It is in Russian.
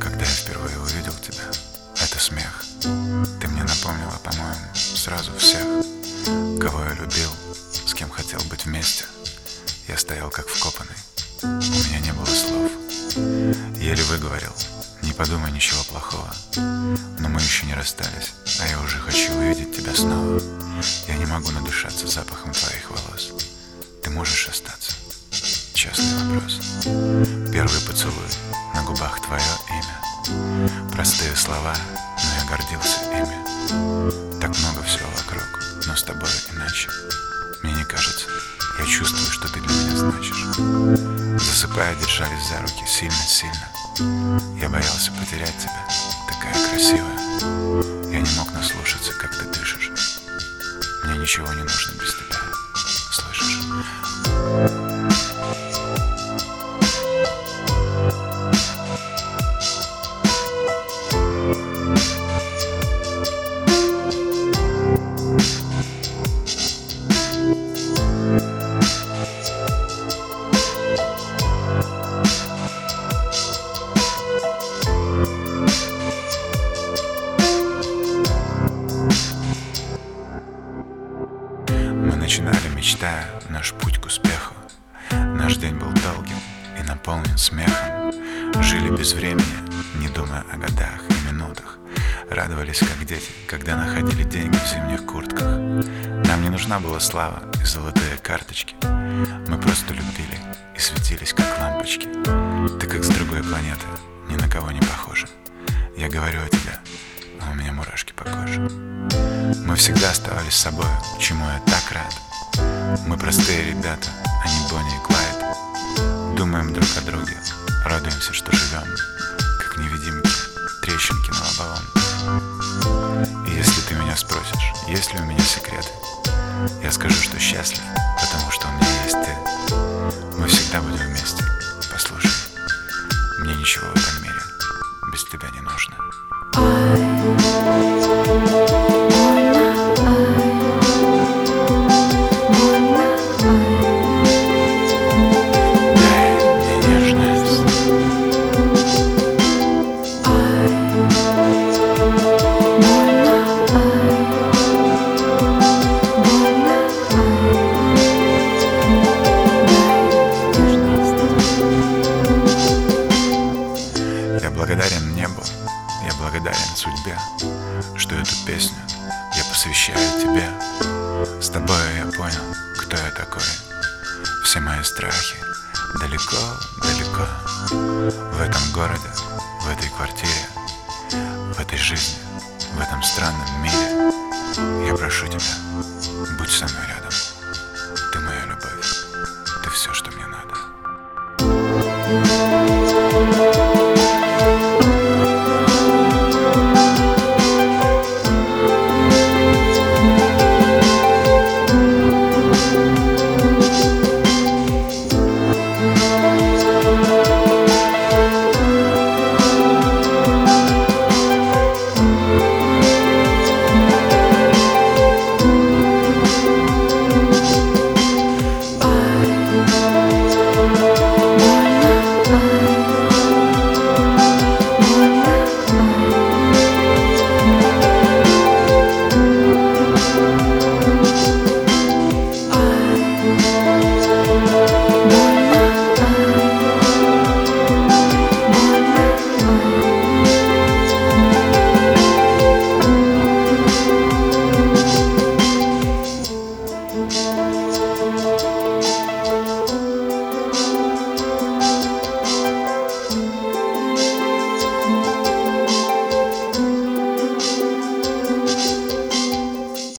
Когда я впервые увидел тебя, это смех. Ты мне напомнила, по-моему, сразу всех, кого я любил, с кем хотел быть вместе. Я стоял как вкопанный. У меня не было слов. Еле выговорил, не подумай ничего плохого. Но мы еще не расстались, а я уже хочу увидеть тебя снова. Я не могу надышаться запахом твоих волос. Ты можешь остаться? Честный вопрос. Первый поцелуй, на губах твое имя. Простые слова, но я гордился ими. Так много всего вокруг, но с тобой иначе. Мне не кажется, я чувствую, что ты для меня значишь. Засыпая, держались за руки сильно-сильно. Я боялся потерять тебя, такая красивая. Я не мог наслушаться, как ты дышишь. Мне ничего не нужно без тебя, начинали, мечтая, наш путь к успеху. Наш день был долгим и наполнен смехом. Жили без времени, не думая о годах и минутах. Радовались, как дети, когда находили деньги в зимних куртках. Нам не нужна была слава и золотые карточки. Мы просто любили и светились, как лампочки. Ты как с другой планеты, ни на кого не похожа. Я говорю о тебе, Мы всегда оставались собой, чему я так рад. Мы простые ребята, а не Бонни и Клайд. Думаем друг о друге, радуемся, что живем, как невидимки, трещинки на лобовом. И если ты меня спросишь, есть ли у меня секреты, я скажу, что счастлив, потому что у меня есть ты. Мы всегда будем вместе. Послушай, мне ничего в этом мире без тебя судьбе, что эту песню я посвящаю тебе. С тобой я понял, кто я такой. Все мои страхи далеко, далеко. В этом городе, в этой квартире, в этой жизни, в этом странном мире. Я прошу тебя, будь со мной рядом.